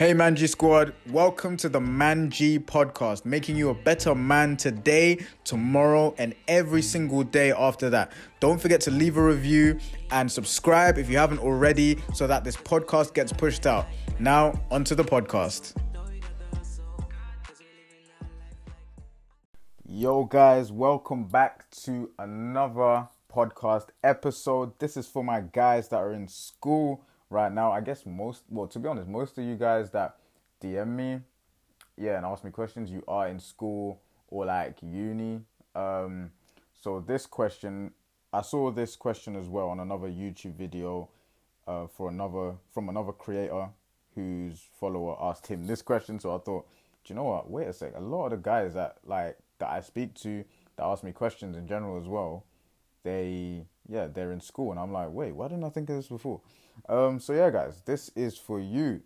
Hey Manji Squad, welcome to the Manji podcast, making you a better man today, tomorrow, and every single day after that. Don't forget to leave a review and subscribe if you haven't already so that this podcast gets pushed out. Now, onto the podcast. Yo, guys, welcome back to another podcast episode. This is for my guys that are in school right now. I guess most, well, to be honest, most of you guys that DM me, yeah, and ask me questions, you are in school or like uni. Um, so this question, I saw this question as well on another YouTube video, uh, for another from another creator whose follower asked him this question. So I thought, do you know what? Wait a sec. A lot of the guys that like that I speak to that ask me questions in general as well, they yeah they're in school, and I'm like, wait, why didn't I think of this before? Um, so yeah, guys, this is for you.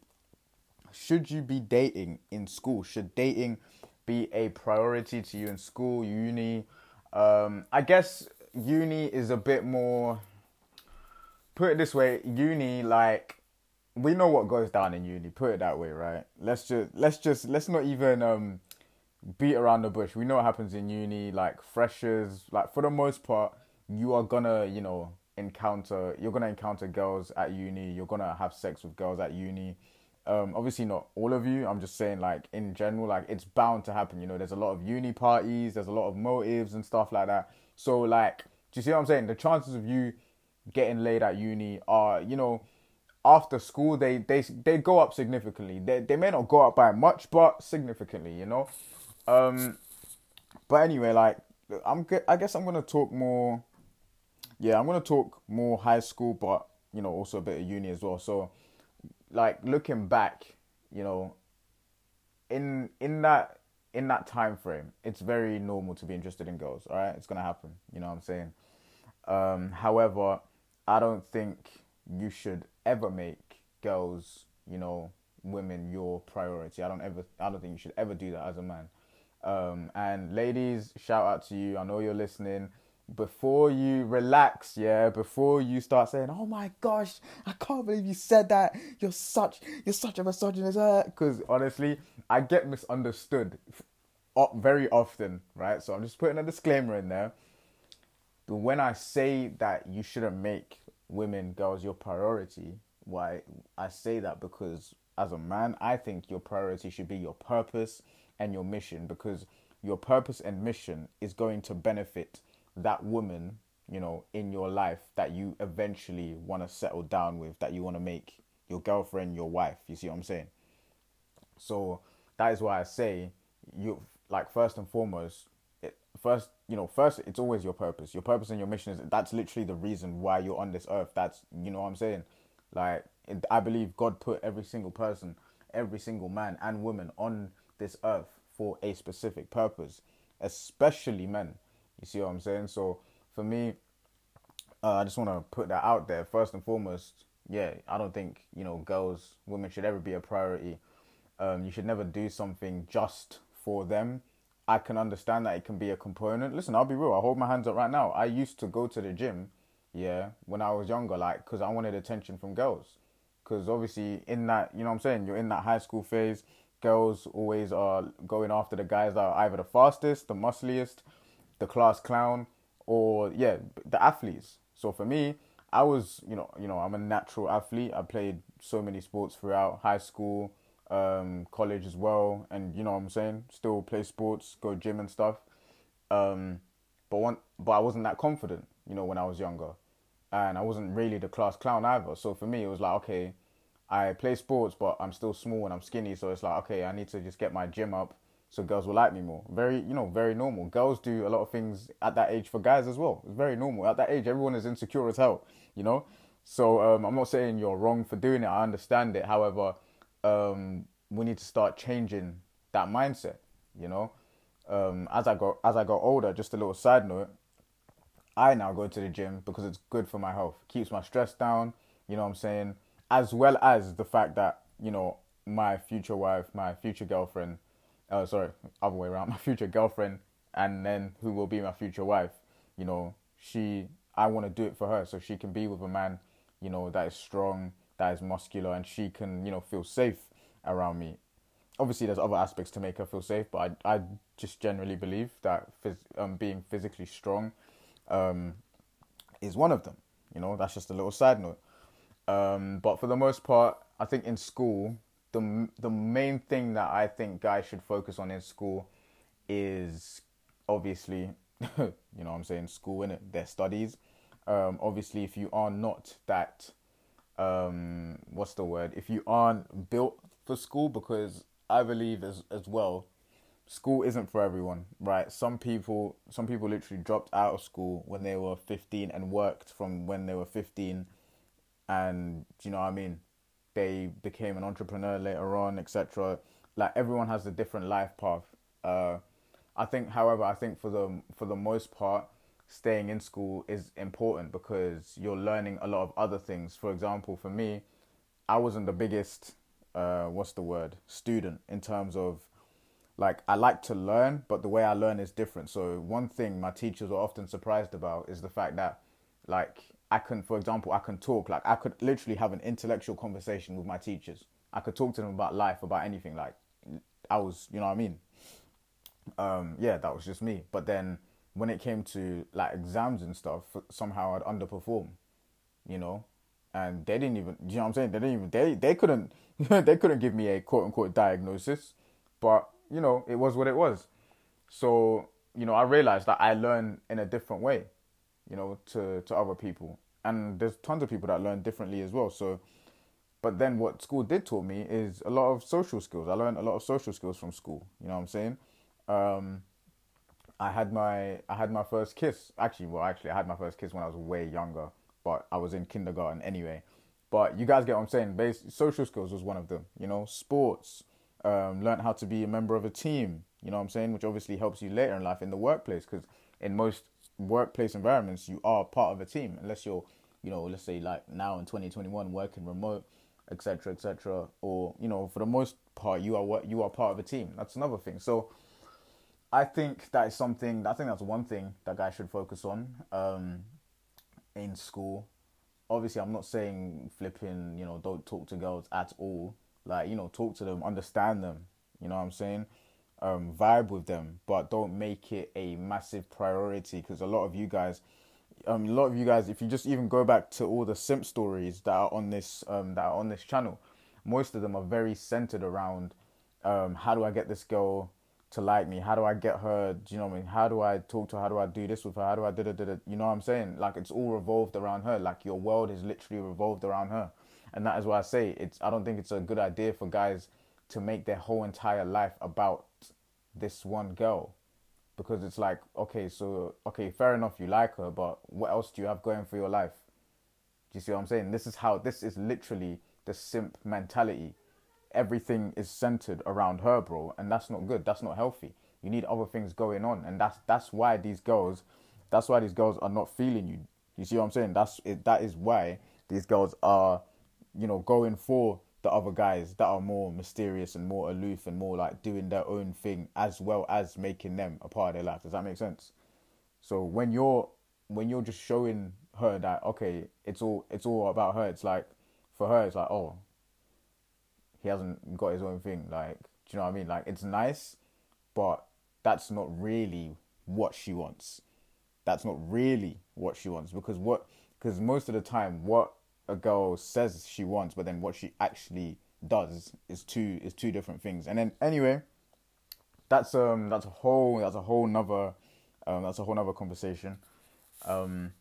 Should you be dating in school? Should dating be a priority to you in school, uni? Um, I guess uni is a bit more. Put it this way, uni like we know what goes down in uni. Put it that way, right? Let's just let's just let's not even um beat around the bush. We know what happens in uni. Like freshers, like for the most part, you are gonna you know encounter you're gonna encounter girls at uni you're gonna have sex with girls at uni. Um, obviously not all of you i'm just saying like in general like it's bound to happen you know there's a lot of uni parties there's a lot of motives and stuff like that. So like do you see what i'm saying? The chances of you getting laid at uni are you know after school they they they go up significantly. They, they may not go up by much but significantly you know? Um but anyway like i'm i guess i'm gonna talk more yeah, I'm gonna talk more high school, but you know, also a bit of uni as well. So, like looking back, you know, in in that in that time frame, it's very normal to be interested in girls. All right, it's gonna happen. You know what I'm saying? Um, however, I don't think you should ever make girls, you know, women your priority. I don't ever. I don't think you should ever do that as a man. Um, and ladies, shout out to you. I know you're listening before you relax, yeah, before you start saying, "Oh my gosh, I can't believe you said that. You're such you're such a misogynist." Uh, because honestly, I get misunderstood very often, right? So I'm just putting a disclaimer in there. When I say that you shouldn't make women, girls your priority, why I say that because as a man, I think your priority should be your purpose and your mission because your purpose and mission is going to benefit that woman, you know, in your life that you eventually want to settle down with, that you want to make your girlfriend, your wife. You see what I'm saying? So that is why I say you like first and foremost, it, first you know first it's always your purpose. Your purpose and your mission is that's literally the reason why you're on this earth. That's you know what I'm saying. Like it, I believe God put every single person, every single man and woman on this earth for a specific purpose, especially men. You see what I'm saying? So for me, uh, I just want to put that out there. First and foremost, yeah, I don't think you know girls, women should ever be a priority. Um, you should never do something just for them. I can understand that it can be a component. Listen, I'll be real. I hold my hands up right now. I used to go to the gym, yeah, when I was younger, like, because I wanted attention from girls. Because obviously, in that, you know what I'm saying, you're in that high school phase, girls always are going after the guys that are either the fastest, the muscliest, the class clown, or yeah, the athletes. So for me, I was, you know, you know, I'm a natural athlete. I played so many sports throughout high school, um, college as well, and you know what I'm saying. Still play sports, go gym and stuff. Um, but one, but I wasn't that confident, you know, when I was younger, and I wasn't really the class clown either. So for me, it was like, okay, I play sports, but I'm still small and I'm skinny. So it's like, okay, I need to just get my gym up so girls will like me more. Very, you know, very normal. Girls do a lot of things at that age for guys as well. It's very normal. At that age, everyone is insecure as hell, you know? So um, I'm not saying you're wrong for doing it. I understand it. However, um, we need to start changing that mindset, you know? Um, as I got as I got older, just a little side note, I now go to the gym because it's good for my health. keeps my stress down, you know what I'm saying? As well as the fact that, you know, my future wife, my future girlfriend, oh sorry, other way around, my future girlfriend and then who will be my future wife, you know, she I want to do it for her so she can be with a man, you know, that is strong, that is muscular and she can, you know, feel safe around me. Obviously, there's other aspects to make her feel safe, but I I just generally believe that phys- um, being physically strong um, is one of them. You know, that's just a little side note. Um, but for the most part, I think in school, the the main thing that I think guys should focus on in school is obviously, you know, I'm saying school and their studies. Um, obviously, if you are not that, um, what's the word? If you aren't built for school, because I believe as as well, school isn't for everyone, right? Some people, some people literally dropped out of school when they were 15 and worked from when they were 15, and you know what I mean. They became an entrepreneur later on, etc. Like everyone has a different life path. Uh, I think, however, I think for the for the most part, staying in school is important because you're learning a lot of other things. For example, for me, I wasn't the biggest, uh, what's the word, student in terms of like I like to learn, but the way I learn is different. So one thing my teachers were often surprised about is the fact that like I can, for example, I can talk like I could literally have an intellectual conversation with my teachers. I could talk to them about life, about anything. Like I was, you know what I mean. Um, yeah, that was just me. But then when it came to like exams and stuff, somehow I'd underperform, you know, and they didn't even, you know what I'm saying? They didn't even, they, they couldn't, they couldn't give me a quote unquote diagnosis, but you know, it was what it was. So, you know, I realized that I learn in a different way, you know, to, to other people. And there's tons of people that learn differently as well. So, but then what school did taught me is a lot of social skills. I learned a lot of social skills from school. You know what I'm saying? Um, I had my I had my first kiss. Actually, well, actually, I had my first kiss when I was way younger, but I was in kindergarten anyway. But you guys get what I'm saying. Base social skills was one of them. You know, sports. Um, learn how to be a member of a team. You know what I'm saying, which obviously helps you later in life in the workplace because in most workplace environments you are part of a team unless you're, you know, let's say like now in 2021 working remote, etc., etc. Or you know, for the most part you are what you are part of a team. That's another thing. So I think that is something. I think that's one thing that guys should focus on um, in school. Obviously, I'm not saying flipping. You know, don't talk to girls at all. Like you know, talk to them, understand them. You know what I'm saying? Um, vibe with them, but don't make it a massive priority because a lot of you guys, um, a lot of you guys, if you just even go back to all the simp stories that are on this, um, that are on this channel, most of them are very centered around, um, how do I get this girl to like me? How do I get her? Do you know what I mean? How do I talk to her? How do I do this with her? How do I do it? You know what I'm saying? Like it's all revolved around her. Like your world is literally revolved around her, and that is why I say it's. I don't think it's a good idea for guys to make their whole entire life about this one girl, because it's like okay, so okay, fair enough, you like her, but what else do you have going for your life? Do you see what I'm saying? This is how this is literally the simp mentality everything is centered around her, bro, and that's not good. That's not healthy. You need other things going on, and that's that's why these girls, that's why these girls are not feeling you. You see what I'm saying? That's it, that is why these girls are, you know, going for the other guys that are more mysterious and more aloof and more like doing their own thing as well as making them a part of their life. Does that make sense? So when you're when you're just showing her that okay, it's all it's all about her. It's like for her, it's like oh, he hasn't got his own thing. Like, do you know what I mean? Like, it's nice, but that's not really what she wants. That's not really what she wants because what because most of the time what a girl says she wants, but then what she actually does is two is two different things. And then anyway, that's um that's a whole that's a whole nother um that's a whole nother conversation. Um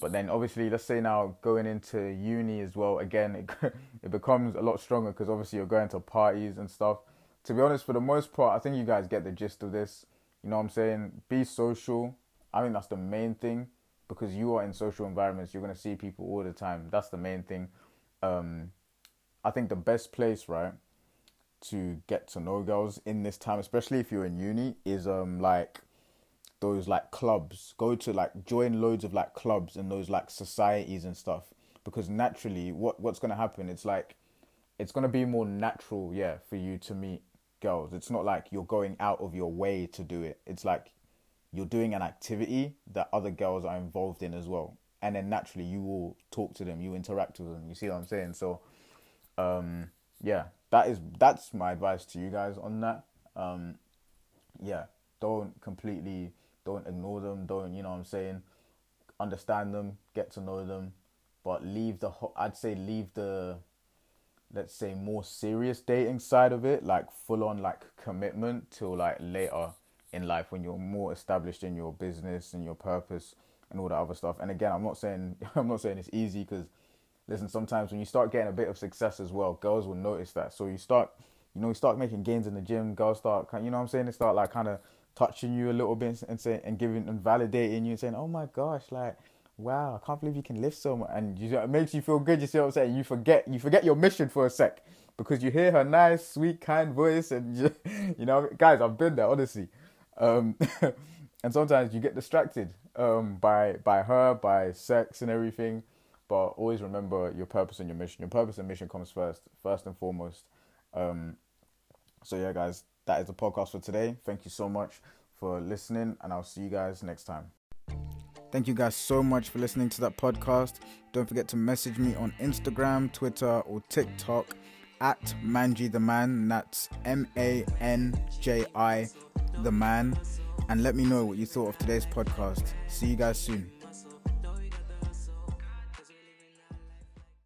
but then obviously, let's say now going into uni as well, again, it, it becomes a lot stronger because obviously you're going to parties and stuff. To be honest, for the most part, I think you guys get the gist of this. You know what I'm saying? Be social. I think that's the main thing because you are in social environments. You're going to see people all the time. That's the main thing. Um, I think the best place, right, to get to know girls in this time, especially if you're in uni, is um like those like clubs go to like join loads of like clubs and those like societies and stuff because naturally what what's going to happen it's like it's going to be more natural yeah for you to meet girls it's not like you're going out of your way to do it it's like you're doing an activity that other girls are involved in as well and then naturally you will talk to them you interact with them you see what i'm saying so um yeah that is that's my advice to you guys on that. Um, yeah, don't completely don't ignore them. Don't you know what I'm saying? Understand them, get to know them, but leave the I'd say leave the let's say more serious dating side of it, like full on like commitment till like later in life when you're more established in your business and your purpose and all that other stuff. And again, I'm not saying I'm not saying it's easy because listen, sometimes when you start getting a bit of success as well, girls will notice that. So you start, you know, you start making gains in the gym. Girls start, you know, what I'm saying, they start like kind of touching you a little bit and saying and giving and validating you and saying, oh my gosh, like wow, I can't believe you can lift so much, and you, it makes you feel good. You see what I'm saying? You forget you forget your mission for a sec because you hear her nice, sweet, kind voice, and you, you know, guys, I've been there honestly, um, and sometimes you get distracted um, by by her, by sex and everything. But always remember your purpose and your mission. Your purpose and mission comes first, first and foremost. Um, so yeah, guys, that is the podcast for today. Thank you so much for listening, and I'll see you guys next time. Thank you guys so much for listening to that podcast. Don't forget to message me on Instagram, Twitter, or TikTok at Manji the Man. That's M A N J I the Man. And let me know what you thought of today's podcast. See you guys soon.